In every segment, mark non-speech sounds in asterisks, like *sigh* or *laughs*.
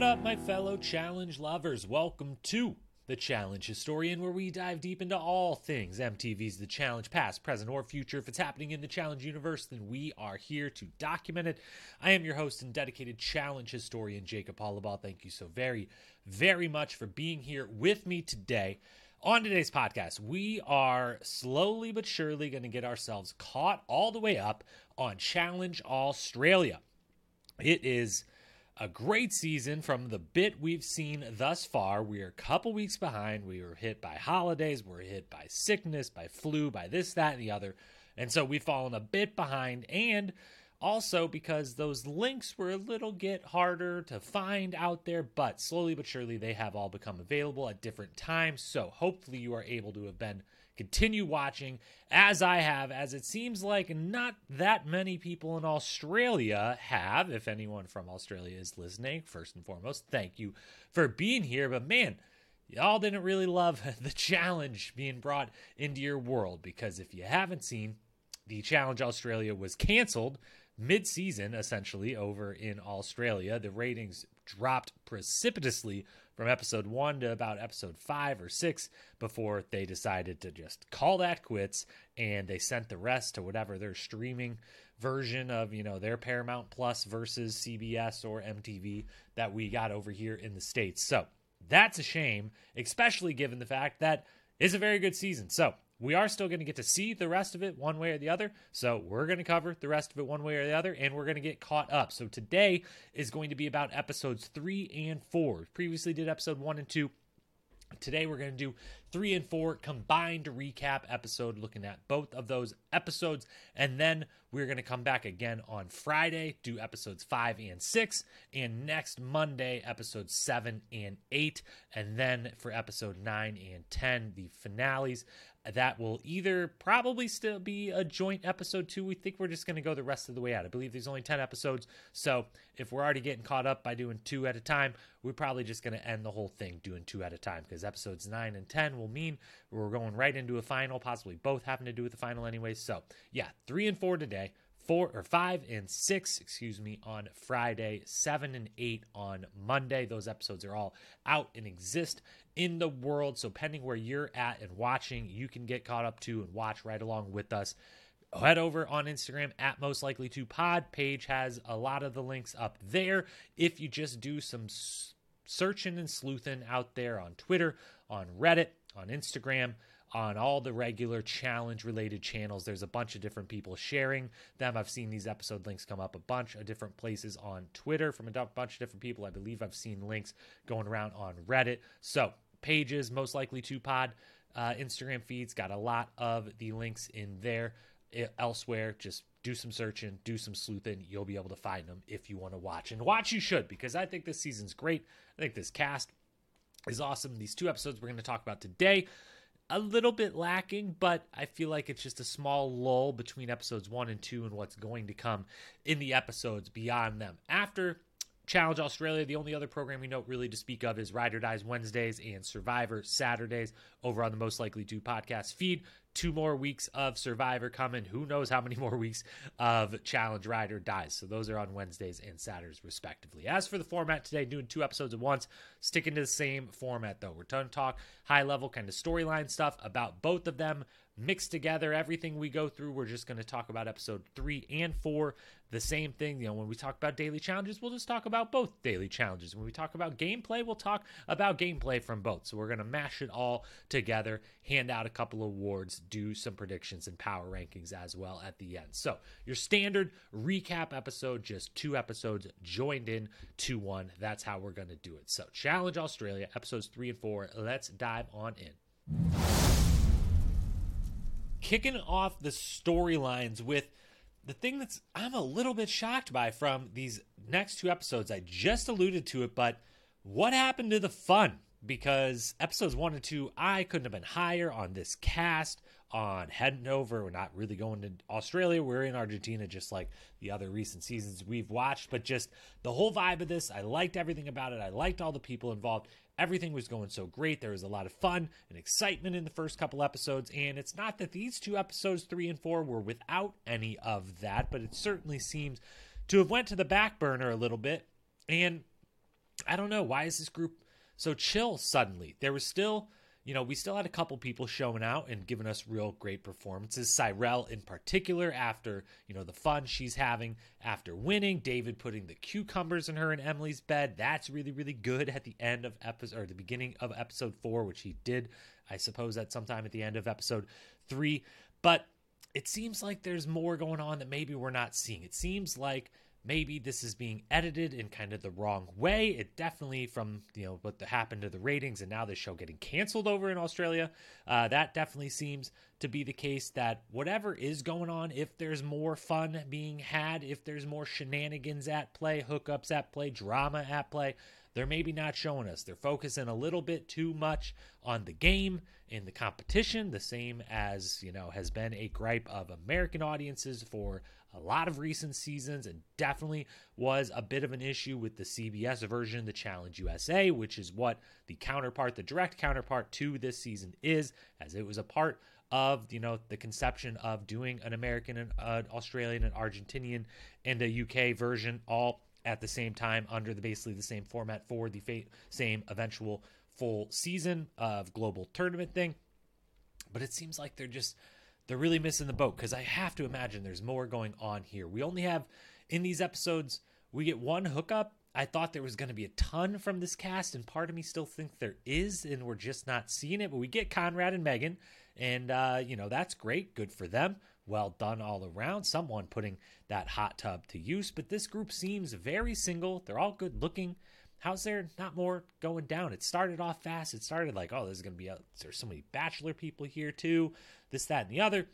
What up, my fellow challenge lovers? Welcome to the Challenge Historian, where we dive deep into all things MTV's The Challenge, past, present, or future. If it's happening in the Challenge universe, then we are here to document it. I am your host and dedicated Challenge historian, Jacob Hollaball. Thank you so very, very much for being here with me today. On today's podcast, we are slowly but surely going to get ourselves caught all the way up on Challenge Australia. It is a great season from the bit we've seen thus far. We are a couple weeks behind. We were hit by holidays, we are hit by sickness, by flu, by this, that, and the other. And so we've fallen a bit behind. And also because those links were a little get harder to find out there, but slowly but surely they have all become available at different times. So hopefully you are able to have been continue watching as I have, as it seems like not that many people in Australia have. If anyone from Australia is listening, first and foremost, thank you for being here. But man, y'all didn't really love *laughs* the challenge being brought into your world because if you haven't seen, the Challenge Australia was canceled mid season, essentially, over in Australia. The ratings dropped precipitously from episode one to about episode five or six before they decided to just call that quits and they sent the rest to whatever their streaming version of you know their Paramount Plus versus CBS or MTV that we got over here in the states. So that's a shame, especially given the fact that it's a very good season. So we are still going to get to see the rest of it one way or the other. So we're going to cover the rest of it one way or the other, and we're going to get caught up. So today is going to be about episodes three and four. Previously did episode one and two. Today we're going to do three and four combined recap episode, looking at both of those episodes, and then we're going to come back again on Friday, do episodes five and six, and next Monday episodes seven and eight, and then for episode nine and ten, the finales that will either probably still be a joint episode two. We think we're just going to go the rest of the way out. I believe there's only 10 episodes. So if we're already getting caught up by doing two at a time, we're probably just going to end the whole thing doing two at a time because episodes nine and 10 will mean we're going right into a final, possibly both having to do with the final anyway. So yeah, three and four today four or five and six, excuse me, on Friday, seven and eight on Monday. Those episodes are all out and exist in the world. So, pending where you're at and watching, you can get caught up to and watch right along with us. Head over on Instagram at most likely to pod. Page has a lot of the links up there. If you just do some searching and sleuthing out there on Twitter, on Reddit, on Instagram, on all the regular challenge related channels. There's a bunch of different people sharing them. I've seen these episode links come up a bunch of different places on Twitter from a bunch of different people. I believe I've seen links going around on Reddit. So, pages, most likely to pod, uh, Instagram feeds, got a lot of the links in there. Elsewhere, just do some searching, do some sleuthing. You'll be able to find them if you want to watch. And watch you should, because I think this season's great. I think this cast is awesome. These two episodes we're going to talk about today a little bit lacking, but I feel like it's just a small lull between episodes one and two and what's going to come in the episodes beyond them. After Challenge Australia, the only other programming note really to speak of is Ride or Dies Wednesdays and Survivor Saturdays over on the Most Likely to podcast feed two more weeks of Survivor coming. Who knows how many *laughs* more weeks of Challenge Ride or Dies. So those are on Wednesdays and Saturdays, respectively. As for the format today, doing two episodes at once, sticking to the same format though. We're going to talk high level kind of storyline stuff about both of them mixed together everything we go through. We're just going to talk about episode three and four. The same thing, you know, when we talk about daily challenges, we'll just talk about both daily challenges. When we talk about gameplay, we'll talk about gameplay from both. So we're going to mash it all together, hand out a couple of awards, do some predictions and power rankings as well at the end. So your standard recap episode, just two episodes joined in to one. That's how we're going to do it. So Challenge Australia, episodes three and four. Let's dive on in kicking off the storylines with the thing that's I'm a little bit shocked by from these next two episodes. I just alluded to it, but what happened to the fun? Because episodes one and two, I couldn't have been higher on this cast, on heading over. We're not really going to Australia. We're in Argentina, just like the other recent seasons we've watched. But just the whole vibe of this, I liked everything about it. I liked all the people involved. Everything was going so great. There was a lot of fun and excitement in the first couple episodes. And it's not that these two episodes, three and four, were without any of that, but it certainly seems to have went to the back burner a little bit. And I don't know. Why is this group so chill suddenly? There was still, you know, we still had a couple people showing out and giving us real great performances. Cyrell in particular, after, you know, the fun she's having after winning. David putting the cucumbers in her and Emily's bed. That's really, really good at the end of episode or the beginning of episode four, which he did, I suppose, at some time at the end of episode three. But it seems like there's more going on that maybe we're not seeing. It seems like maybe this is being edited in kind of the wrong way. It definitely, from you know what happened to the ratings and now the show getting canceled over in Australia, uh, that definitely seems to be the case. That whatever is going on, if there's more fun being had, if there's more shenanigans at play, hookups at play, drama at play, they're maybe not showing us. They're focusing a little bit too much on the game and the competition, the same as, you know, has been a gripe of American audiences for a lot of recent seasons and definitely was a bit of an issue with the CBS version, the Challenge USA, which is what the counterpart, the direct counterpart to this season is, as it was a part of you know the conception of doing an American and Australian and Argentinian and a UK version all at the same time under the basically the same format for the fa- same eventual full season of global tournament thing. But it seems like they're just they're really missing the boat because I have to imagine there's more going on here. We only have in these episodes we get one hookup. I thought there was going to be a ton from this cast, and part of me still thinks there is, and we're just not seeing it. But we get Conrad and Megan, and uh, you know that's great, good for them well done all around. Someone putting that hot tub to use, but this group seems very single. They're all good looking. How's there not more going down? It started off fast. It started like, oh, there's going to be a, there's so many bachelor people here too, this, that, and the other.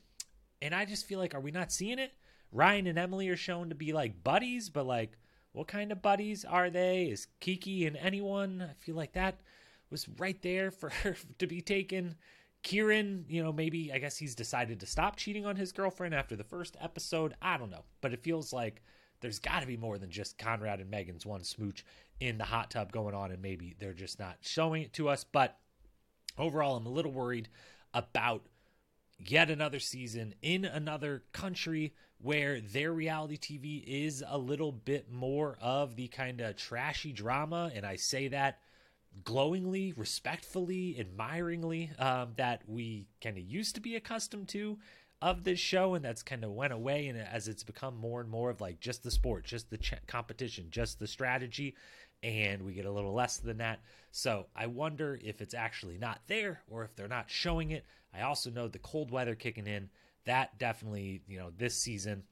And I just feel like, are we not seeing it? Ryan and Emily are shown to be like buddies, but like, what kind of buddies are they? Is Kiki and anyone? I feel like that was right there for her *laughs* to be taken. Kieran, you know, maybe I guess he's decided to stop cheating on his girlfriend after the first episode. I don't know, but it feels like there's got to be more than just Conrad and Megan's one smooch in the hot tub going on, and maybe they're just not showing it to us. But overall, I'm a little worried about yet another season in another country where their reality TV is a little bit more of the kind of trashy drama. And I say that glowingly, respectfully, admiringly um, that we kind of used to be accustomed to of this show and that's kind of went away and as it's become more and more of like just the sport just the ch- competition just the strategy and we get a little less than that. So i wonder if it's actually not there or if they're not showing it. I also know the cold weather kicking in. That definitely you know this season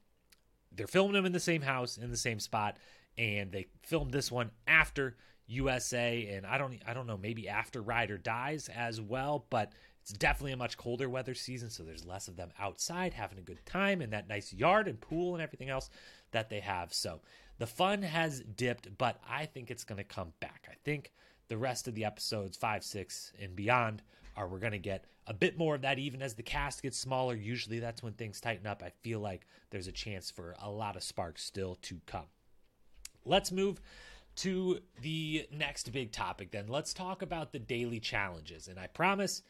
they're filming them in the same house in the same spot and they filmed this one after USA, and I don't I don't know maybe after Ride or Dies as well, but it's definitely a much colder weather season, so there's less of them outside having a good time in that nice yard and pool and everything else that they have. So the fun has dipped, but I think it's going to come back. I think the rest of the episodes five, six, and beyond are we're going to get a bit more of that even as the cast gets smaller. Usually that's when things tighten up. I feel like there's a chance for a lot of sparks still to come. Let's move to the next big topic then. Let's talk about the daily challenges. And I promise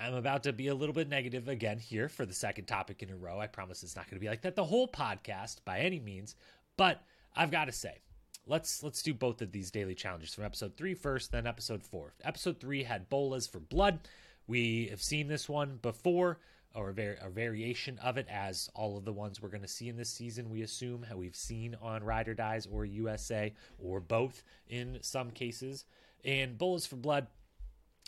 I'm about to be a little bit negative again here for the second topic in a row. I promise it's not going to be like that the whole podcast by any means, but I've got to say, let's let's do both of these daily challenges from episode three first, then episode four. Episode three had bolas for blood. We have seen this one before or a, var- a variation of it, as all of the ones we're going to see in this season, we assume, we've seen on Ride or Dies or USA, or both in some cases. And Bolas for Blood,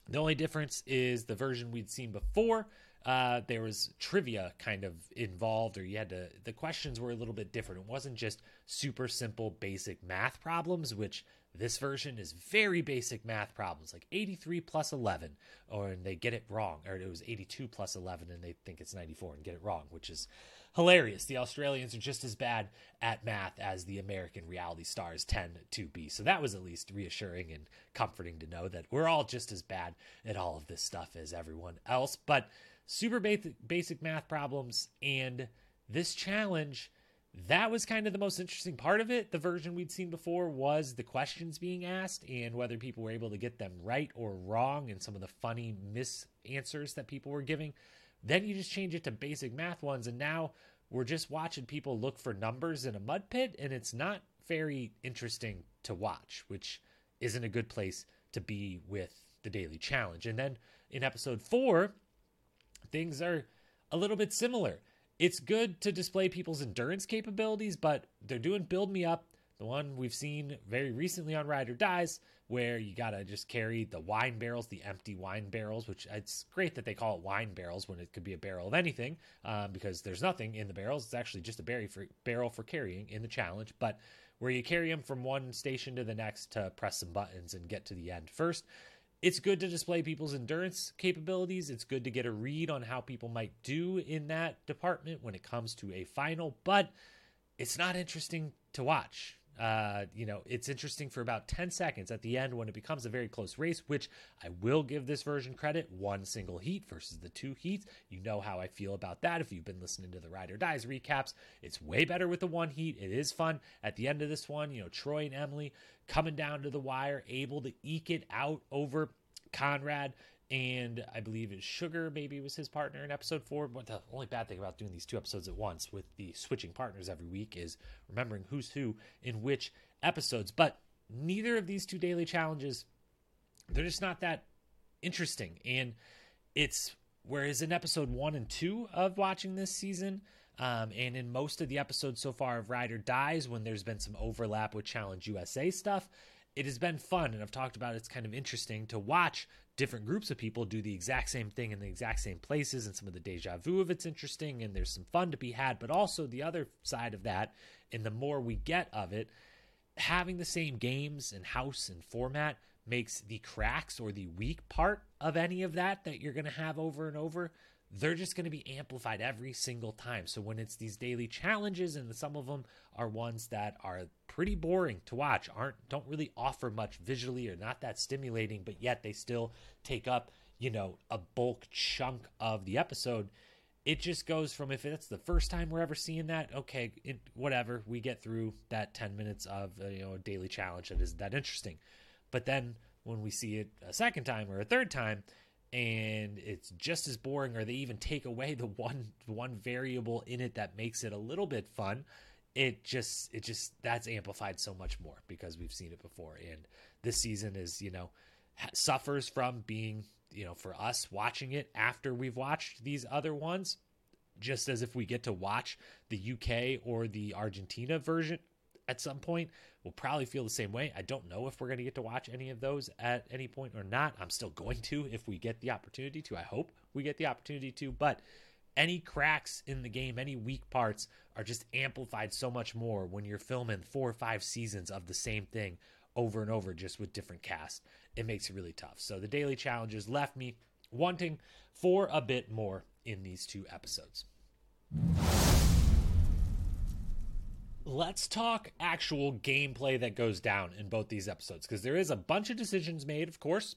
the only difference is the version we'd seen before. Uh, there was trivia kind of involved, or you had to, the questions were a little bit different. It wasn't just super simple, basic math problems, which this version is very basic math problems, like 83 plus 11, or and they get it wrong, or it was 82 plus 11 and they think it's 94 and get it wrong, which is hilarious. The Australians are just as bad at math as the American reality stars tend to be. So that was at least reassuring and comforting to know that we're all just as bad at all of this stuff as everyone else. But super basic, math problems and this challenge that was kind of the most interesting part of it. The version we'd seen before was the questions being asked and whether people were able to get them right or wrong and some of the funny mis answers that people were giving. Then you just change it to basic math ones, and now we're just watching people look for numbers in a mud pit, and it's not very interesting to watch, which isn't a good place to be with the daily challenge. And then in episode four, things are a little bit similar. It's good to display people's endurance capabilities, but they're doing build me up. The one we've seen very recently on Ride or Dies, where you gotta just carry the wine barrels, the empty wine barrels, which it's great that they call it wine barrels when it could be a barrel of anything, um, because there's nothing in the barrels. It's actually just a for, barrel for carrying in the challenge. But where you carry them from one station to the next to press some buttons and get to the end first it's good to display people's endurance capabilities. It's good to get a read on how people might do in that department when it comes to a final, but it's not interesting to watch. Uh, you know, it's interesting for about 10 seconds at the end when it becomes a very close race, which I will give this version credit one single heat versus the two heats. You know how I feel about that if you've been listening to the Ride or Dies recaps. It's way better with the one heat. It is fun. At the end of this one, you know, Troy and Emily coming down to the wire, able to eke it out over Conrad and I believe is Sugar maybe was his partner in episode four. But the only bad thing about doing these two episodes at once with the switching partners every week is remembering who's who in which episodes. But neither of these two daily challenges, they're just not that interesting. And it's whereas in episode one and two of watching this season, um, and in most of the episodes so far of Ride or Dies, when there's been some overlap with Challenge USA stuff, it has been fun. And I've talked about it's kind of interesting to watch different groups of people do the exact same thing in the exact same places. And some of the deja vu of it's interesting, and there's some fun to be had. But also the other side of that, and the more we get of it, having the same games and house and format makes the cracks or the weak part of any of that that you're going to have over and over they're just going to be amplified every single time. So when it's these daily challenges and some of them are ones that are pretty boring to watch, aren't don't really offer much visually or not that stimulating, but yet they still take up, you know, a bulk chunk of the episode. It just goes from if it's the first time we're ever seeing that, okay, it, whatever, we get through that 10 minutes of, uh, you know, a daily challenge that isn't that interesting. But then when we see it a second time or a third time, and it's just as boring or they even take away the one one variable in it that makes it a little bit fun. It just it just that's amplified so much more because we've seen it before. And this season is you know suffers from being you know for us watching it after we've watched these other ones just as if we get to watch the UK or the Argentina version at some point will probably feel the same way. I don't know if we're going to get to watch any of those at any point or not. I'm still going to if we get the opportunity to. I hope we get the opportunity to, but any cracks in the game, any weak parts are just amplified so much more when you're filming four or five seasons of the same thing over and over just with different casts. It makes it really tough. So the daily challenges left me wanting for a bit more in these two episodes let's talk actual gameplay that goes down in both these episodes because there is a bunch of decisions made, of course,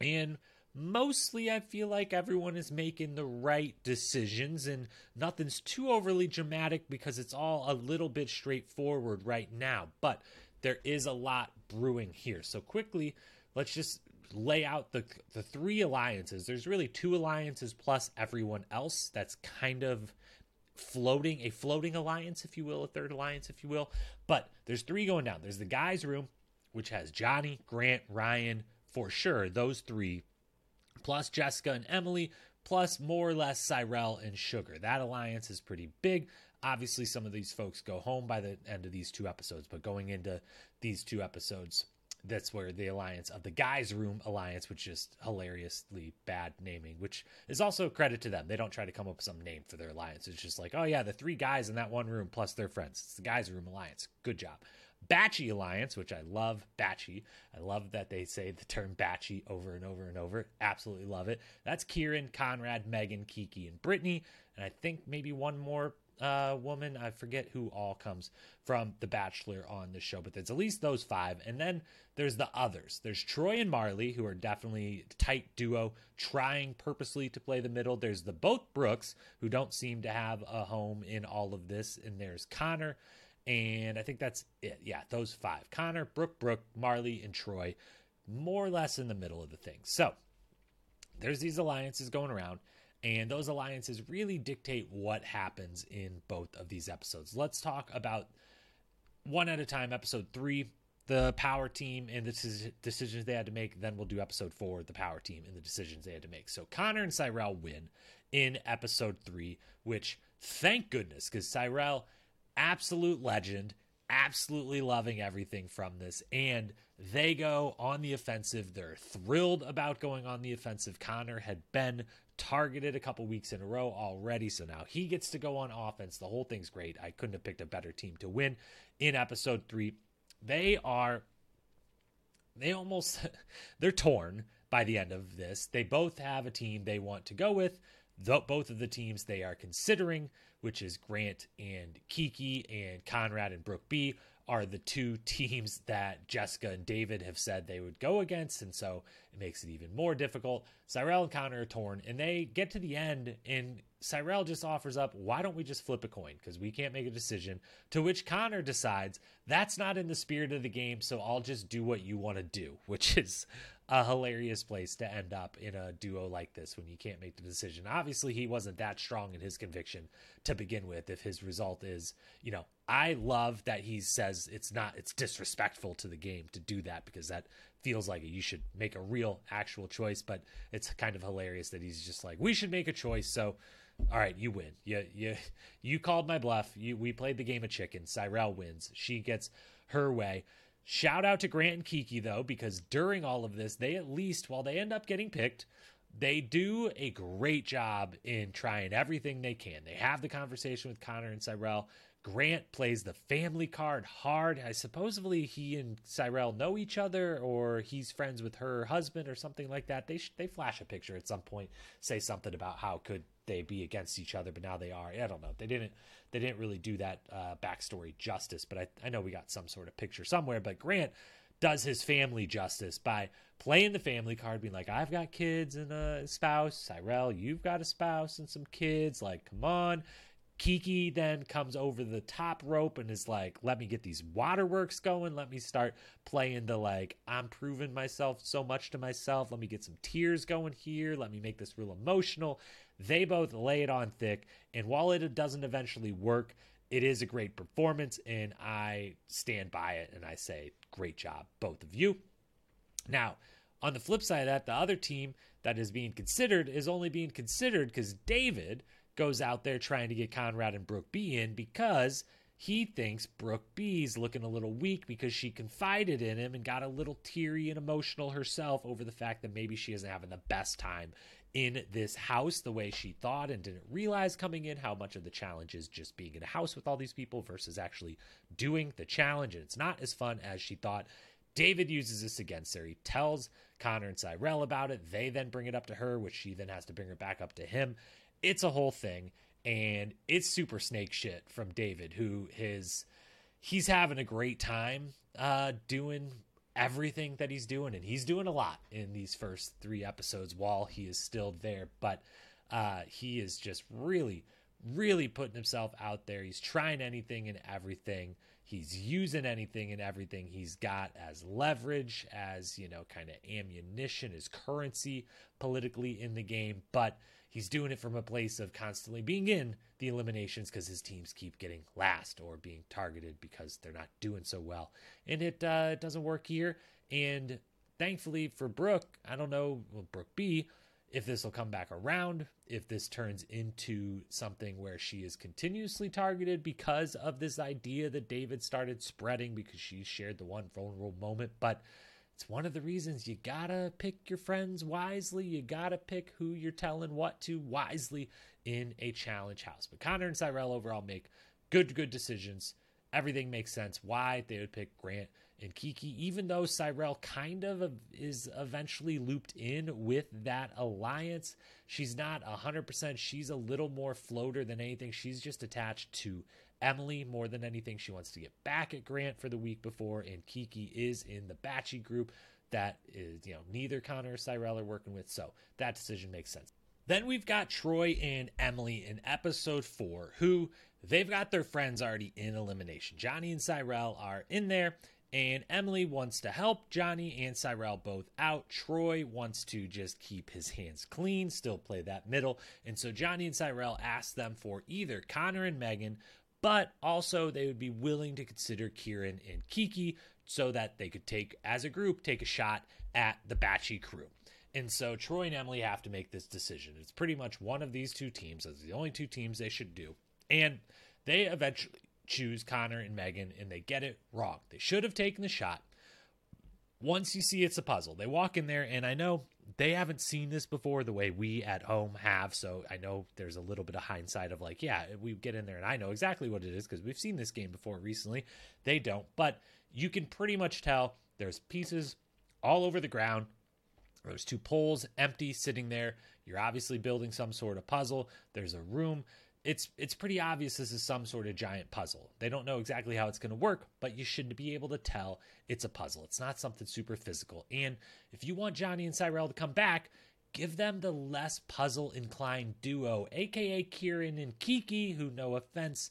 and mostly I feel like everyone is making the right decisions and nothing's too overly dramatic because it's all a little bit straightforward right now. But there is a lot brewing here. So quickly, let's just lay out the the three alliances. There's really two alliances plus everyone else that's kind of floating a floating alliance, if you will, a third alliance, if you will. But there's three going down. There's the guys' room, which has Johnny, Grant, Ryan, for sure, those three, plus Jessica and Emily, plus more or less Cyrell and Sugar. That alliance is pretty big. Obviously, some of these folks go home by the end of these two episodes, but going into these two episodes, that's where the alliance of the guys room alliance which is hilariously bad naming which is also credit to them they don't try to come up with some name for their alliance it's just like oh yeah the three guys in that one room plus their friends it's the guys room alliance good job Batchy Alliance, which I love Batchy. I love that they say the term Batchy over and over and over. Absolutely love it. That's Kieran, Conrad, Megan, Kiki, and Brittany. And I think maybe one more uh, woman. I forget who all comes from The Bachelor on the show, but there's at least those five. And then there's the others. There's Troy and Marley, who are definitely tight duo, trying purposely to play the middle. There's the both Brooks, who don't seem to have a home in all of this. And there's Conor. And I think that's it. Yeah, those five Conor, Brooke, Brooke, Marley, and Troy, more or less in the middle of the thing. So there's these alliances going around. And those alliances really dictate what happens in both of these episodes. Let's talk about one at a time. Episode three the power team and the decisions they had to make. Then we'll do episode four, the power team and the decisions they had to make. So Conor and Cyrell win in episode three, which thank goodness, because Cyrell, absolute legend, absolutely loving everything from this. And they go on the offensive. They're thrilled about going on the offensive. Conor had been targeted a couple weeks in a row already, so now he gets to go on offense. The whole thing's great. I couldn't have picked a better team to win in episode three. They are, they almost, *laughs* they're torn by the end of this. They both have a team they want to go with. The, both of the teams they are considering, which is Grant and Kiki and Conrad and Brooke B, are the two *laughs* teams that Jessica and David have said they would go against, and so it makes it even more difficult. Cyrell and Conor are torn, and they get to the end, and Cyrell just offers up, why don't we just flip a coin? Because we can't make a decision. To which Conor decides, that's not in the spirit of the game, so I'll just do what you want to do, *laughs* which is a hilarious place to end up in a duo like this when you can't make the decision. Obviously, he wasn't that strong in his conviction to begin with. If his result is, you know, I love that he says it's not, it's disrespectful to the game to do that because that feels like you should make a real, actual choice. But it's kind of hilarious that he's just like, we should make a choice. So, all right, you win. You you you called my bluff. You we played the game of chicken. Cyrell wins. She gets her way. Shout out to Grant and Kiki, though, because during all of this, they at least, while they end up getting picked, they do a great job in trying everything they can. They have the conversation with Conor and Cyrell. Grant plays the family card hard. I supposedly he and Cyrell know each other, or he's friends with her husband, or something like that. They sh- they flash a picture at some point, say something about how could they be against each other, but now they are. I don't know. They didn't they didn't really do that uh, backstory justice, but I, I know we got some sort of picture somewhere. But Grant does his family justice by playing the family card, being like, I've got kids and a spouse. Cyrell, you've got a spouse and some kids. Like, come on. Kiki then comes over the top rope and is like, let me get these waterworks going. Let me start playing the like, I'm proving myself so much to myself. Let me get some tears going here. Let me make this real emotional. They both lay it on thick. And while it doesn't eventually work, it is a great performance. And I stand by it and I say, great job, both of you. Now, on the flip side of that, the other team that is being considered is only being considered because David goes out there trying to get Conrad and Brooke B in because he thinks Brooke B's looking a little weak because she confided in him and got a little teary and emotional herself over the fact that maybe she isn't having the best time in this house the way she thought and didn't realize coming in how much of the challenge is just being in a house with all these people versus actually doing the challenge. And it's not as fun as she thought. David uses this against her. He tells Conor and Cyrell about it. They then bring it up to her, which she then has to bring her back up to him. It's a whole thing. And it's super snake shit from David, who is he's having a great time uh, doing everything that he's doing, and he's doing a lot in these first three episodes while he is still there. But uh, he is just really, really putting himself out there. He's trying anything and everything. He's using anything and everything he's got as leverage, as you know, kind of ammunition, as currency politically in the game. But he's doing it from a place of constantly being in the eliminations because his teams keep getting last or being targeted because they're not doing so well. And it, uh, doesn't work here. And thankfully for Brooke, I don't know, well, Brooke B, if this will come back around, if this turns into something where she is continuously targeted because of this idea that David started spreading because she shared the one vulnerable moment. But it's one of the reasons you gotta pick your friends wisely. You gotta pick who you're telling what to wisely in a challenge house. But Conor and Cyrell overall make good, good decisions. Everything makes sense why they would pick Grant and Kiki, even though Cyrell kind of is eventually looped in with that alliance. She's not 100%. She's a little more floater than anything. She's just attached to Emily more than anything. She wants to get back at Grant for the week before, and Kiki is in the Batchy group that is, you know, neither Conor or Cyrell are working with. So that decision makes sense. Then we've got Troy and Emily in episode four, who they've got their friends already in elimination. Johnny and Cyrell are in there, and Emily wants to help Johnny and Cyrell both out. Troy wants to just keep his hands clean, still play that middle. And so Johnny and Cyrell ask them for either Conor and Megan but also they would be willing to consider Kieran and Kiki so that they could take, as a group, take a shot at the Batchy crew. And so Troy and Emily have to make this decision. It's pretty much one of these two teams. Are the only two teams they should do. And they eventually choose Conor and Megan, and they get it wrong. They should have taken the shot. Once you see it's a puzzle, they walk in there, and I know they haven't seen this before the way we at home have. So I know there's a little bit of hindsight of like, yeah, we get in there and I know exactly what it is because we've seen this game before recently. They don't, but you can pretty much tell there's pieces all over the ground. There's two poles empty sitting there. You're obviously building some sort of puzzle. There's a room it's it's pretty obvious this is some sort of giant puzzle. They don't know exactly how it's going to work, but you should be able to tell it's a puzzle. It's not something super physical. And if you want Johnny and Cyrell to come back, give them the less puzzle inclined duo, aka Kieran and Kiki, who no offense,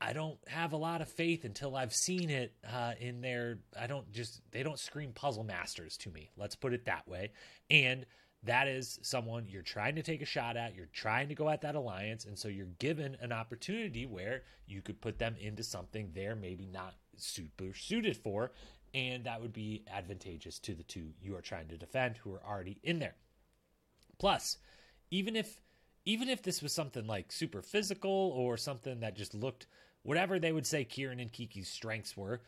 I don't have a lot of faith until I've seen it uh, in their. I don't just they don't scream puzzle masters to me. Let's put it that way. And that is someone you're trying to take a shot at. You're trying to go at that alliance. And so you're given an opportunity where you could put them into something they're maybe not super suited for. And that would be advantageous to the two you are trying to defend who are already in there. Plus, even if even if this was something like super physical or something that just looked whatever they would say Kieran and Kiki's strengths were,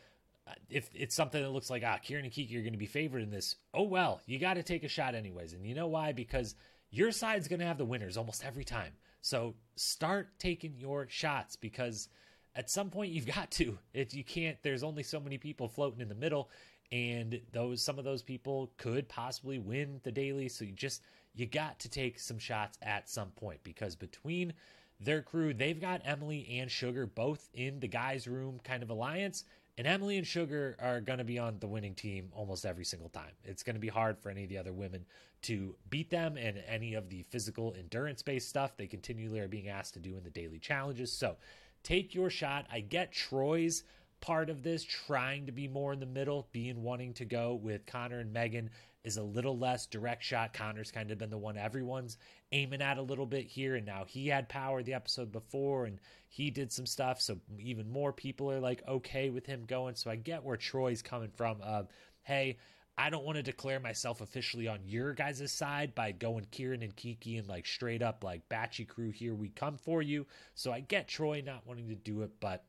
if it's something that looks like ah Kieran and Kiki are going to be favored in this, oh well, you got to take a shot anyways. And you know why? Because your side's going to have the winners almost every time. So start taking your shots because at some point you've *laughs* got to. If you can't, there's only so many people floating in the middle, and those some of those people could possibly win the daily. So you just you got to take some shots at some point because between their crew, they've got Emily and Sugar both in the guys' room kind of alliance and Emily and Sugar are going to be on the winning team almost every single time. It's going to be hard for any of the other women to beat them and any of the physical endurance based stuff they continually are being asked to do in the daily challenges. So take your shot. I get Troy's part of this trying to be more in the middle, being wanting to go with Conor and Megan is a little less direct shot. Conor's kind of been the one everyone's aiming at a little bit here, and now he had power the episode before, and he did some stuff, so even more people are like okay with him going. So I get where Troy's coming from. Uh, hey, I don't want to declare myself officially on your guys' side by going Kieran and Kiki and like straight up like Batchy crew here we come for you. So I get Troy not wanting to do it, but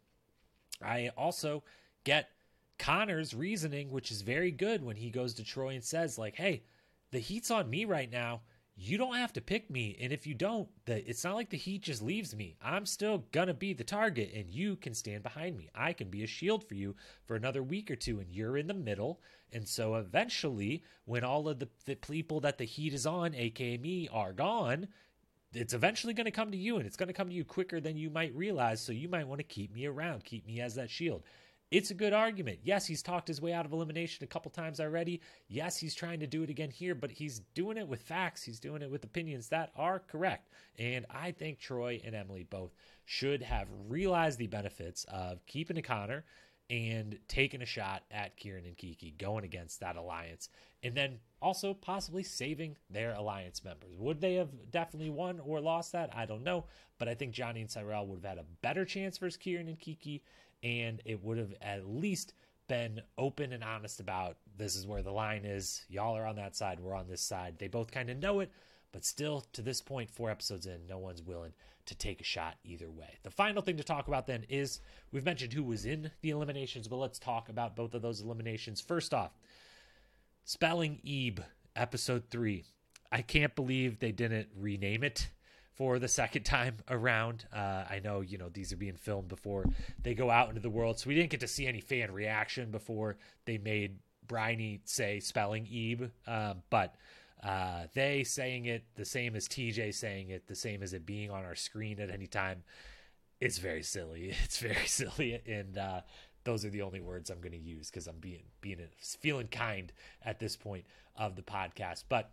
I also get Conor's reasoning, which is very good when he goes to Troy and says, like, hey, the heat's on me right now. You don't have to pick me. And if you don't, the, it's not like the heat just leaves me. I'm still going to be the target, and you can stand behind me. I can be a shield for you for another week or two, and you're in the middle. And so eventually, when all of the, the people that the heat is on, aka me, are gone, it's eventually going to come to you, and it's going to come to you quicker than you might realize. So you might want to keep me around, keep me as that shield. It's a good argument. Yes, he's talked his way out of elimination a couple times already. Yes, he's trying to do it again here, but he's doing it with facts. He's doing it with opinions that are correct. And I think Troy and Emily both should have realized the benefits of keeping a Conor and taking a shot at Kieran and Kiki going against that alliance and then also possibly saving their alliance members. Would they have definitely won or lost that? I don't know, but I think Johnny and Cyrell would have had a better chance versus Kieran and Kiki and it would have at least been open and honest about this is where the line is. Y'all are on that side, we're on this side. They both kind of know it, but still, to this point, four episodes in, no one's willing to take a shot either way. The final thing to talk about then is we've mentioned who was in the eliminations, but let's talk about both of those eliminations. First off, Spelling Ebe, episode three. I can't believe they didn't rename it for the second time *laughs* around. Uh, I know, you know, these are being filmed before they go out into the world, so we didn't get to see any fan reaction before they made Bryony say spelling Ebe, uh, but uh, they saying it the same as TJ saying it, the same as it being on our screen at any time. It's very silly. *laughs* It's very *laughs* silly, and uh, those are the only words I'm going to use because I'm being being feeling kind at this point of the podcast. But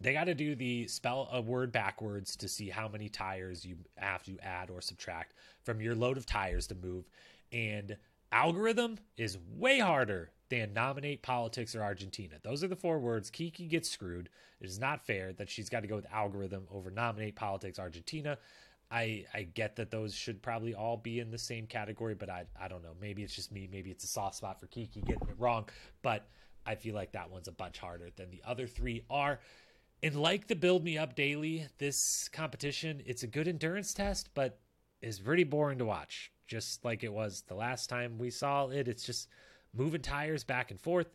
they got to do the spell a word backwards to see how many tires you have to add or subtract from your load of tires to move. And algorithm is way harder than nominate politics or Argentina. Those are the four words. Kiki gets screwed. It is not fair that she's got to go with algorithm over nominate politics Argentina. I I get that those should probably all be in the same category, but I I don't know. Maybe it's just me. Maybe it's a soft spot for Kiki getting it wrong, but I feel like that one's a bunch harder than the other three are. And like the build me up daily, this competition it's a good endurance test, but is pretty boring to watch. Just like it was the last time we saw it, it's just moving tires back and forth.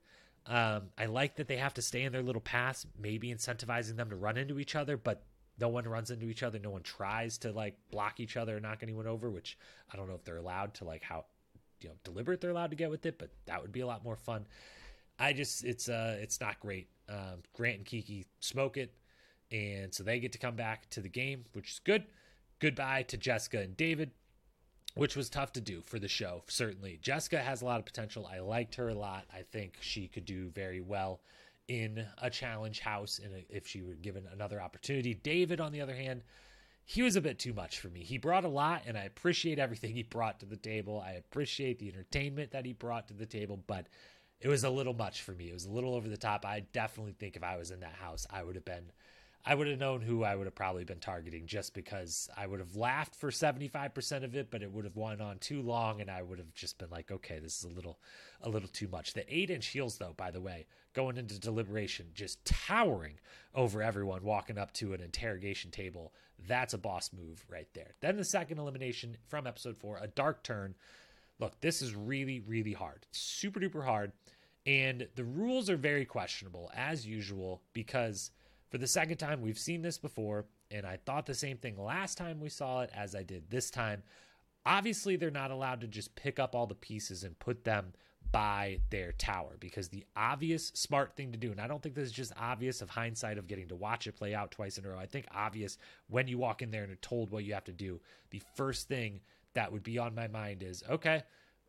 Um, I like that they have to stay in their little paths, maybe incentivizing them to run into each other, but no one runs into each other. No one tries to like block each other or knock anyone over, which I don't know if they're allowed to like how you know deliberate they're allowed to get with it, but that would be a lot more fun. I just it's uh it's not great. Um, Grant and Kiki smoke it, and so they get to come back to the game, which is good. Goodbye to Jessica and David, which was tough to do for the show. Certainly, Jessica has a lot of potential. I liked her a lot. I think she could do very well in a challenge house and if she were given another opportunity. David, on the other hand, he was a bit too much for me. He brought a lot, and I appreciate everything he brought to the table. I appreciate the entertainment that he brought to the table, but it was a little much for me. It was a little over the top. I definitely think if I was in that house, I would have been I would have known who I would have probably been targeting just because I would have laughed for 75% of it, but it would have went on too long and I would have just been like, okay, this is a little a little too much. The eight inch heels though, by the way, going into deliberation, just towering over everyone walking up to an interrogation table. That's a boss move right there. Then the second elimination from episode four, a dark turn. Look, this is really, really hard. Super duper hard. And the rules are very questionable, as usual, because for the second time, we've seen this before, and I thought the same thing last time we saw it as I did this time. Obviously, they're not allowed to just pick up all the pieces and put them by their tower because the obvious smart thing to do, and I don't think this is just obvious of hindsight of getting to watch it play out twice in a row. I think obvious when you walk in there and are told what you have to do, the first thing that would be on my mind is okay,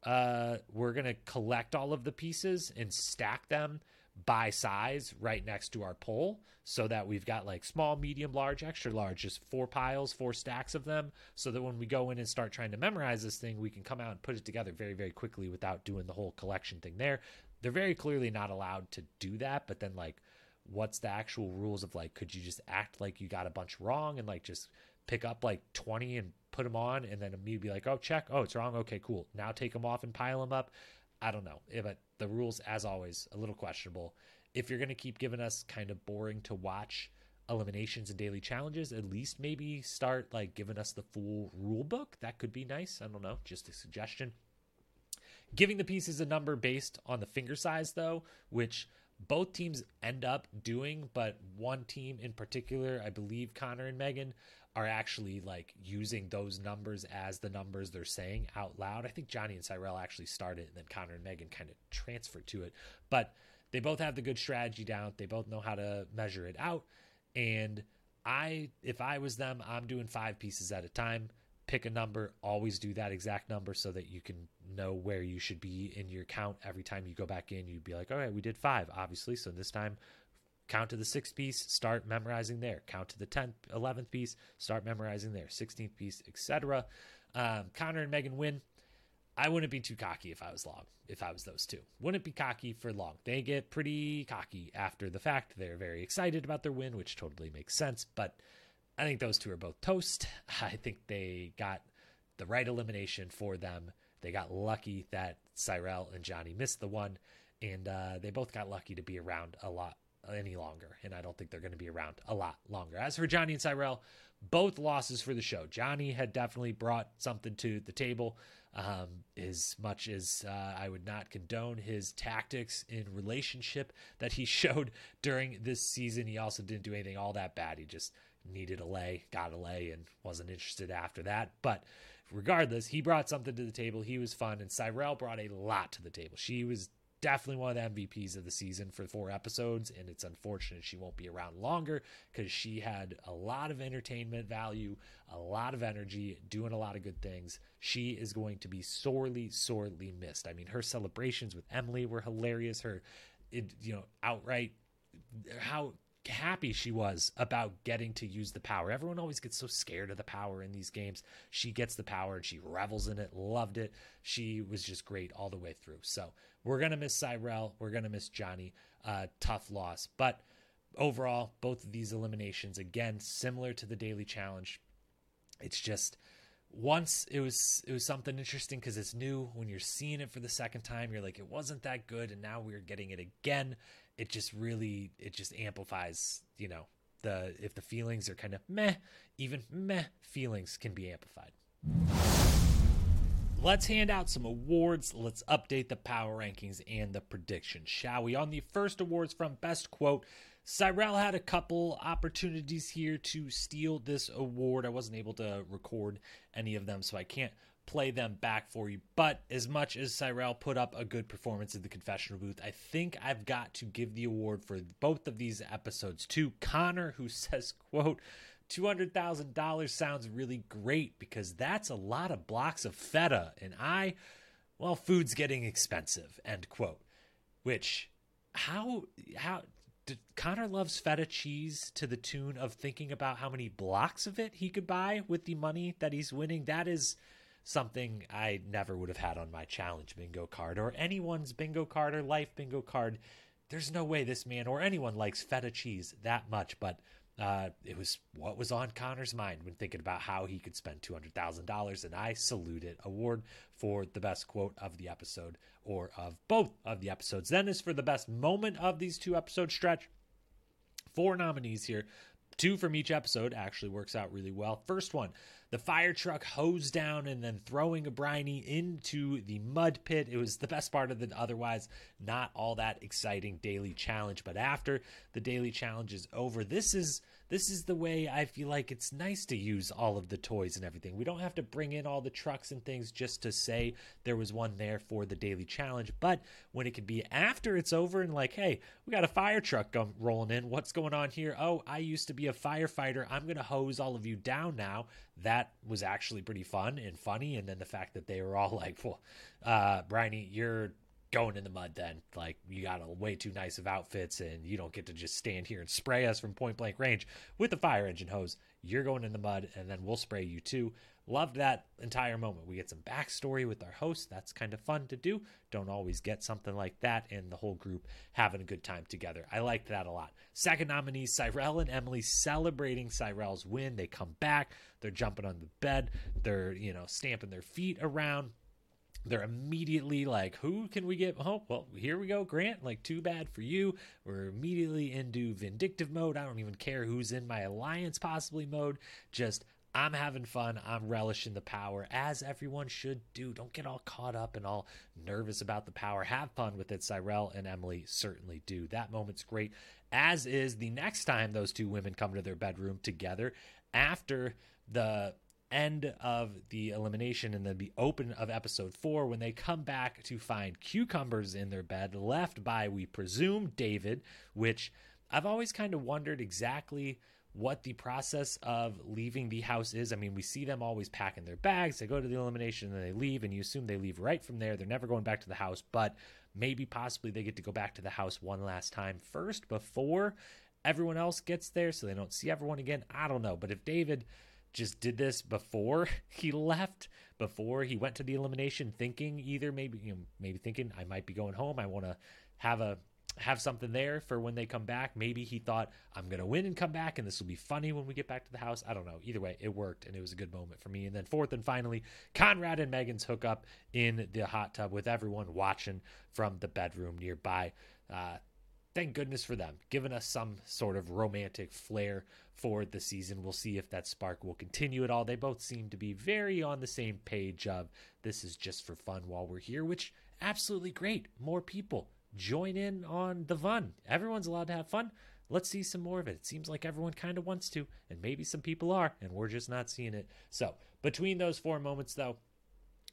uh, we're going to collect all of the pieces and stack them by size right next to our pole so that we've got like small, medium, large, extra large, just four piles, four stacks of them, so that when we go in and start trying to memorize this thing, we can come out and put it together very, very quickly without doing the whole collection thing there. They're very clearly not allowed to do that, but then like what's the actual rules of like could you just act like you got a bunch wrong and like just pick up like 20 and put them on and then immediately be like oh check oh it's wrong okay cool now take them off and pile them up I don't know. But the rules, as always, a little questionable. If you're going to keep giving us kind of boring to watch eliminations and daily challenges, at least maybe start like giving us the full rule book. That could be nice. I don't know. Just a suggestion. Giving the pieces a number based on the finger size, though, which both teams end up doing, but one team in particular, I believe Conor and Megan, are actually like using those numbers as the numbers they're saying out loud. I think Johnny and Cyrell actually started and then Conor and Megan kind of transferred to it. But they both have the good strategy down. They both know how to measure it out. And I if I was them, I'm doing five pieces at a time. Pick a number, always do that exact number so that you can know where you should be in your count every time you go back in. You'd be like, all right, we did five, obviously. So this time count to the sixth piece, start memorizing there. Count to the 10th, 11th piece, start memorizing there. 16th piece, etc. Um, Conor and Megan win. I wouldn't be too cocky if I was long, if I was those two. Wouldn't be cocky for long. They get pretty cocky after the fact. They're very excited about their win, which totally makes sense. But I think those two are both toast. *laughs* I think they got the right elimination for them. They got lucky that Cyrell and Johnny missed the one, and uh, they both got lucky to be around a lot any longer, and I don't think they're going to be around a lot longer. As for Johnny and Cyrell, both losses for the show. Johnny had definitely brought something to the table. Um, as much as uh, I would not condone his tactics in relationship that he *laughs* showed during this season, he also didn't do anything all that bad. He just needed a lay, got a lay, and wasn't interested after that. But regardless, he brought something to the table. He was fun, and Cyrell brought a lot to the table. She was definitely one of the MVPs of the season for four episodes, and it's unfortunate she won't be around longer because she had a lot of entertainment value, a lot of energy, doing a lot of good things. She is going to be sorely, sorely missed. I mean, her celebrations with Emily were hilarious. Her, it, you know, outright how happy she was about getting to use the power. Everyone always gets so scared of the power in these games. She gets the power and she revels in it, loved it. She was just great all the way through. So we're going to miss Cyrell. We're going to miss Johnny. Uh, tough loss. But overall, both of these eliminations, again, similar to the daily challenge, it's just once it was it was something interesting because it's new when you're seeing it for the second time you're like it wasn't that good and now we're getting it again it just really it just amplifies you know the if the feelings are kind of meh even meh feelings can be amplified. Let's hand out some awards. Let's update the power rankings and the predictions shall we? On the first awards from best quote Cyrell had a couple opportunities here to steal this award. I wasn't able to record any of them, so I can't play them back for you. But as much as Cyrell put up a good performance in the confessional booth, I think I've got to give the award for both of these episodes to Conor, who *laughs* says, quote, $200,000 sounds really great because that's a lot of blocks of feta. And I, well, food's getting expensive, end quote. Which, how, how, Conor loves feta cheese to the tune of thinking about how many blocks of it he could buy with the money that he's winning. That is something I never would have had on my challenge bingo card or anyone's bingo card or life bingo card. There's no way this man or anyone likes feta cheese that much, but uh, it was what was on Conor's mind when thinking about how he could spend $200,000. And I salute it. Award for the best quote of the episode or of both of the episodes. Then is for the best moment of these two episode stretch. Four nominees here. Two from each episode actually works out really well. First one, the fire truck hose down and then throwing a Beau Ryan into the mud pit. It was the best part of the otherwise not all that exciting daily challenge. But after the daily challenge is over, this is this is the way I feel like it's nice to use all of the toys and everything. We don't have to bring in all the trucks and things just to say there was one there for the daily challenge. But when it can be after it's over and like, hey, we got a fire truck rolling in. What's going on here? Oh, I used to be a firefighter. I'm going to hose all of you down now. That was actually pretty fun and funny. And then the fact that they were all like, well, uh, Beau Ryan, you're going in the mud then. Like you got a way too nice of outfits and you don't get to just stand here and spray us from point blank range with the fire engine hose. You're going in the mud and then we'll spray you too. Loved that entire moment. We get some backstory with our host. That's kind of fun to do. Don't always get something like that and the whole group having a good time together. I liked that a lot. Second nominee, Cyrell and Emily celebrating Cyrell's win. They come back. They're jumping on the bed. They're, you know, stamping their feet around they're immediately like, who can we get? Oh, well, here we go, Grant. Like, too bad for you. We're immediately into vindictive mode. I don't even care who's in my alliance, possibly mode. Just, I'm having fun. I'm relishing the power, as everyone should do. Don't get all caught up and all nervous about the power. Have fun with it. Cyrell and Emily certainly do. That moment's great, as is the next time those two women come to their bedroom together after the end of the elimination and then the open of episode four when they come back to find cucumbers in their bed left by we presume david which i've always kind of wondered exactly what the process of leaving the house is. I mean we see them always packing their bags they go to the elimination and they leave and you assume they leave right from there. They're never going back to the house but maybe possibly they get to go back to the house one last time first before everyone else gets there so they don't see everyone again. I don't know but if david just did this before *laughs* he left, before he went to the elimination, thinking either maybe you know, maybe thinking I might be going home. I want to have a have something there for when they come back. Maybe he thought I'm going to win and come back, and this will be funny when we get back to the house. I don't know. Either way, it worked, and it was a good moment for me. And then fourth and finally, Conrad and Megan's hookup in the hot tub with everyone watching from the bedroom nearby. Uh, thank goodness for them, giving us some sort of romantic flair for the season. We'll see if that spark will continue at all. They both seem to be very on the same page of this is just for fun while we're here, which absolutely great. More people join in on the fun. Everyone's allowed to have fun. Let's see some more of it. It seems like everyone kind of wants to, and maybe some people are, and we're just not seeing it. So, between those four moments, though,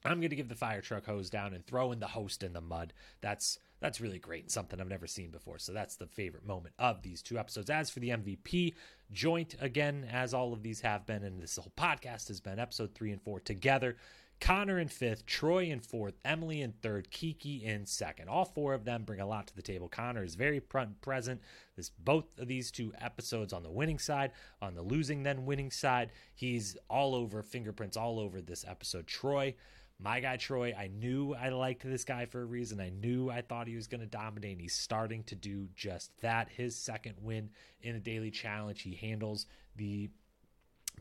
I'm going to give the fire truck hose down and throw in the host in the mud. That's that's really great and something I've never seen before. So that's the favorite moment of these two episodes. As for the MVP, joint again, as all of these have been, and this whole podcast has been episode three and four together. Conor in fifth, Troy in fourth, Emily in third, Kiki in second. All four of them bring a lot to the table. Conor is very present. This both of these two episodes on the winning side, on the losing then winning side. He's all over fingerprints all over this episode. Troy my guy Troy, I knew I liked this guy for a reason. I knew I thought he was going to dominate. And he's starting to do just that. His second win in a daily challenge, he handles the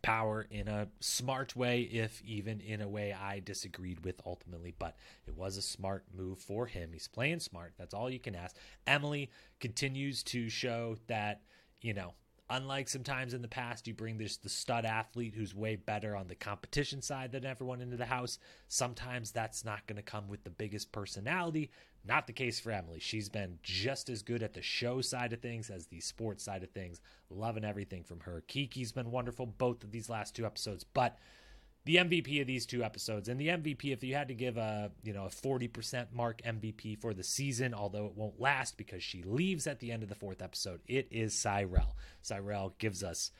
power in a smart way, if even in a way I disagreed with ultimately. But it was a smart move for him. He's playing smart. That's all you can ask. Emily continues to show that, you know, unlike sometimes in the past, you bring this the stud athlete who's way better on the competition side than everyone into the house. Sometimes that's not going to come with the biggest personality. Not the case for Emily. She's been just as good at the show side of things as the sports side of things. Loving everything from her. Kiki's been wonderful both of these last two episodes, but the MVP of these two episodes and the MVP if you had to give a you know a 40% mark MVP for the season although it won't last because she leaves at the end of the fourth episode it is Cyrell. Cyrell gives us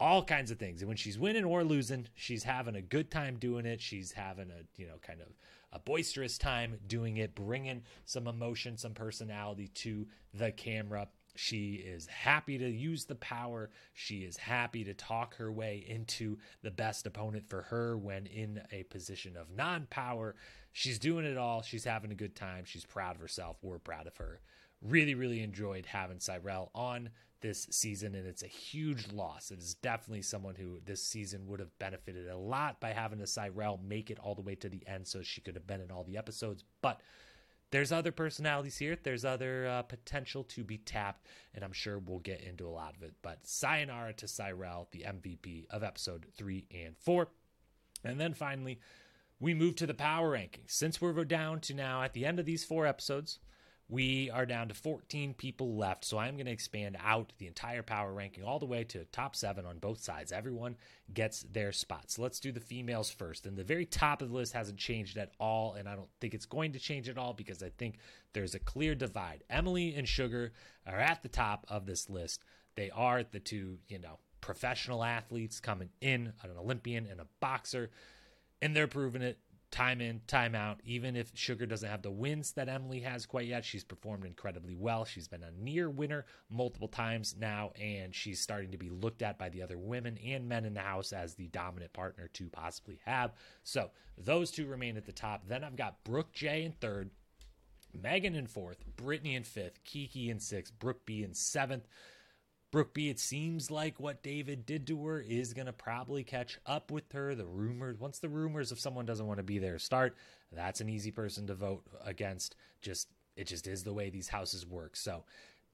all kinds of things and when she's winning or losing she's having a good time doing it she's having a you know kind of a boisterous time doing it bringing some emotion some personality to the camera she is happy to use the power. She is happy to talk her way into the best opponent for her when in a position of non power. She's doing it all. She's having a good time. She's proud of herself. We're proud of her. Really, really enjoyed having Cyrell on this season, and it's a huge loss. It is definitely someone who this season would have benefited a lot by having a Cyrell make it all the way to the end so she could have been in all the episodes. But there's other personalities here. There's other uh, potential to be tapped, and I'm sure we'll get into a lot of it. But sayonara to Cyrell, the MVP of episode three and four. And then finally, we move to the power rankings. Since we're down to now at the end of these four episodes, we are down to 14 people left. So I'm going to expand out the entire power ranking all the way to top seven on both sides. Everyone gets their spot. So let's do the females first. And the very top of the list hasn't changed at all. And I don't think it's going to change at all because I think there's a clear divide. Emily and Sugar are at the top of this list. They are the two, you know, professional athletes coming in, an Olympian and a boxer. And they're proving it time in, time out. Even if Sugar doesn't have the wins that Emily has quite yet, she's performed incredibly well. She's been a near winner multiple times now, and she's starting to be looked at by the other women and men in the house as the dominant partner to possibly have. So those two remain at the top. Then I've got Brooke J in third. Megan in fourth, Brittany in fifth, Kiki in sixth, Brooke B in seventh, Brooke B, it seems like what David did to her is going to probably catch up with her. The rumors, once the rumors of someone doesn't want to be there start, that's an easy person to vote against. Just it just is the way these houses work. So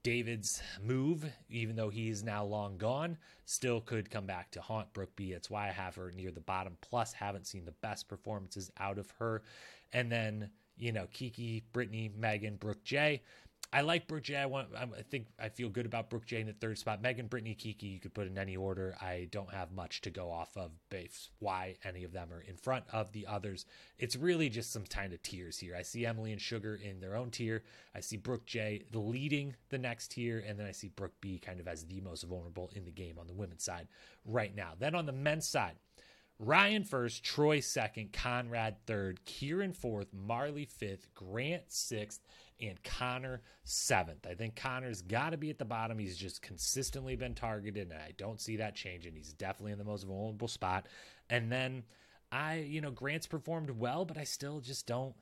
David's move, even though he is now long gone, still could come back to haunt Brooke B. It's why I have her near the bottom. Plus, haven't seen the best performances out of her. And then, you know, Kiki, Brittany, Megan, Brooke J. I like Brooke J. I want. I think I feel good about Brooke J in the third spot. Megan, Brittany, Kiki, you could put in any order. I don't have much to go off of base why any of them are in front of the others. It's really just some kind of tiers here. I see Emily and Sugar in their own tier. I see Brooke J leading the next tier, and then I see Brooke B kind of as the most vulnerable in the game on the women's side right now. Then on the men's side. Ryan first, Troy second, Conrad third, Kieran fourth, Marley fifth, Grant sixth, and Conor seventh. I think Conor's got to be at the bottom. He's just consistently been targeted, and I don't see that changing. He's definitely in the most vulnerable spot. And then I, you know, Grant's performed well, but I still just don't.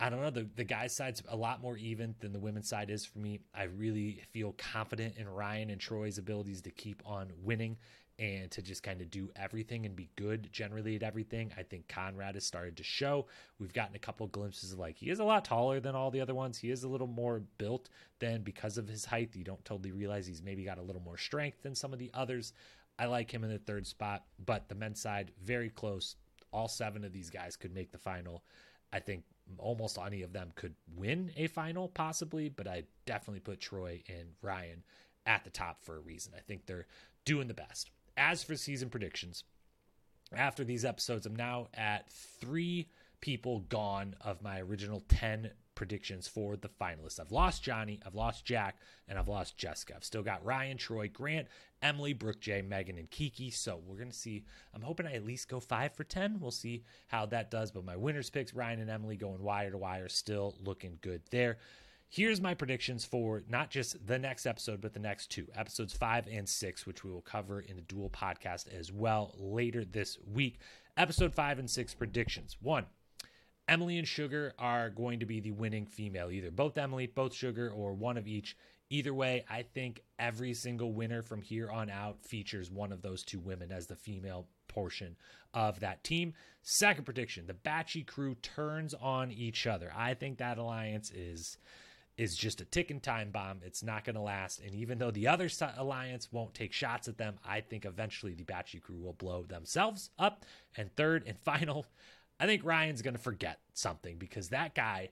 I don't know. The the guy's side's a lot more even than the women's side is for me. I really feel confident in Ryan and Troy's abilities to keep on winning and to just kind of do everything and be good generally at everything. I think Conrad has started to show. We've gotten a couple glimpses of like he is a lot taller than all the other ones. He is a little more built than because of his height. You don't totally realize he's maybe got a little more strength than some of the others. I like him in the third spot, but the men's side very close. All seven of these guys could make the final. I think almost any of them could win a final possibly, but I definitely put Troy and Ryan at the top for a reason. I think they're doing the best as for season predictions, after these episodes, I'm now at three people gone of my original 10 predictions for the finalists. I've lost Johnny, I've lost Jack, and I've lost Jessica. I've still got Ryan, Troy, Grant, Emily, Brooke J, Megan, and Kiki. So we're going to see. I'm hoping I at least go five for 10. We'll see how that does. But my winners picks, Ryan and Emily going wire to wire, still looking good there. Here's my predictions for not just the next episode, but the next two episodes five and six, which we will cover in a dual podcast as well later this week. Episode five and six predictions. One, Emily and Sugar are going to be the winning female, either both Emily, both Sugar, or one of each Either way, I think every single winner from here on out features one of those two women as the female portion of that team. Second prediction the Batchy crew turns on each other. I think that alliance is is just a ticking time bomb. It's not going to last. And even though the other alliance won't take shots at them, I think eventually the Batchy crew will blow themselves up. And third and *laughs* final, I think Ryan's going to forget something because that guy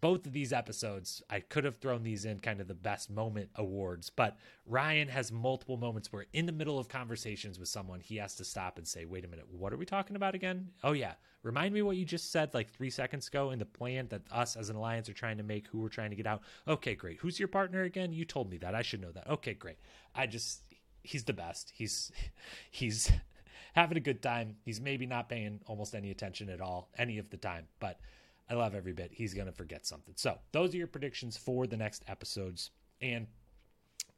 both of these episodes, I could have thrown these in kind of the best moment awards, but Ryan has multiple moments where, in the middle of conversations with someone, he has to stop and say, Wait a minute, what are we talking about again? Oh, yeah. Remind me what you just said like three seconds ago in the plan that us as an alliance are trying to make, who we're trying to get out. Okay, great. Who's your partner again? You told me that. I should know that. Okay, great. I just, he's the best. He's, he's *laughs* having a good time. He's maybe not paying almost any attention at all, any of the time, but I love every bit. He's going to forget something. So, those are your predictions for the next episodes. And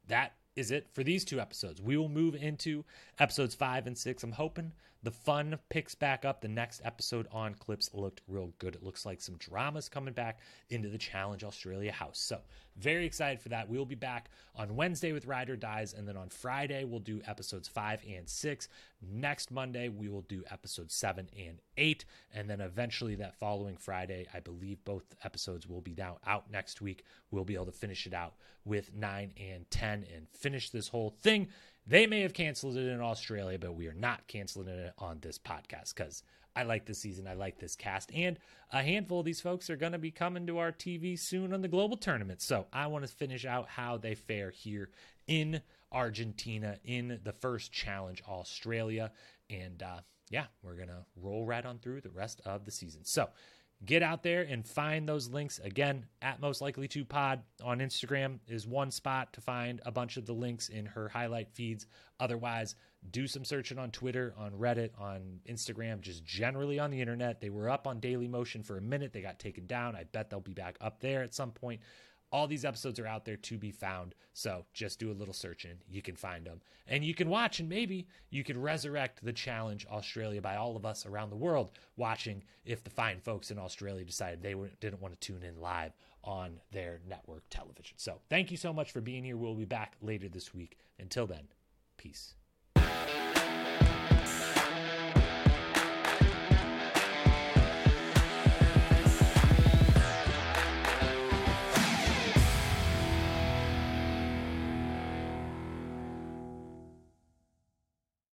that is it for these two episodes. We will move into episodes five and six. I'm hoping the fun picks back up. The next episode on clips looked real good. It looks like some dramas coming back into the Challenge Australia house. So, very excited for that. We will be back on Wednesday with Ride or Dies, and then on Friday, we'll do episodes five and six. Next Monday, we will do episodes seven and eight. And then eventually, that following Friday, I believe both episodes will be now out next week. We'll be able to finish it out with nine and 10 and finish this whole thing. They may have canceled it in Australia, but we are not canceling it on this podcast because I like this season. I like this cast. And a handful of these folks are going to be coming to our TV soon on the global tournament. So I want to finish out how they fare here in Argentina in the first challenge, Australia. And uh, yeah, we're going to roll right on through the rest of the season. So get out there and find those links. Again at most likely to pod on instagram is one spot to find a bunch of the links in her highlight feeds. Otherwise do some searching on twitter on reddit on instagram just generally on the internet. They were up on daily motion for a minute. They got taken down. I bet they'll be back up there at some point all these episodes are out there to be found. So just do a little searching. You can find them. And you can watch, and maybe you can resurrect the challenge Australia by all of us around the world watching if the fine folks in Australia decided they didn't want to tune in live on their network television. So thank you so much for being here. We'll be back later this week. Until then, peace.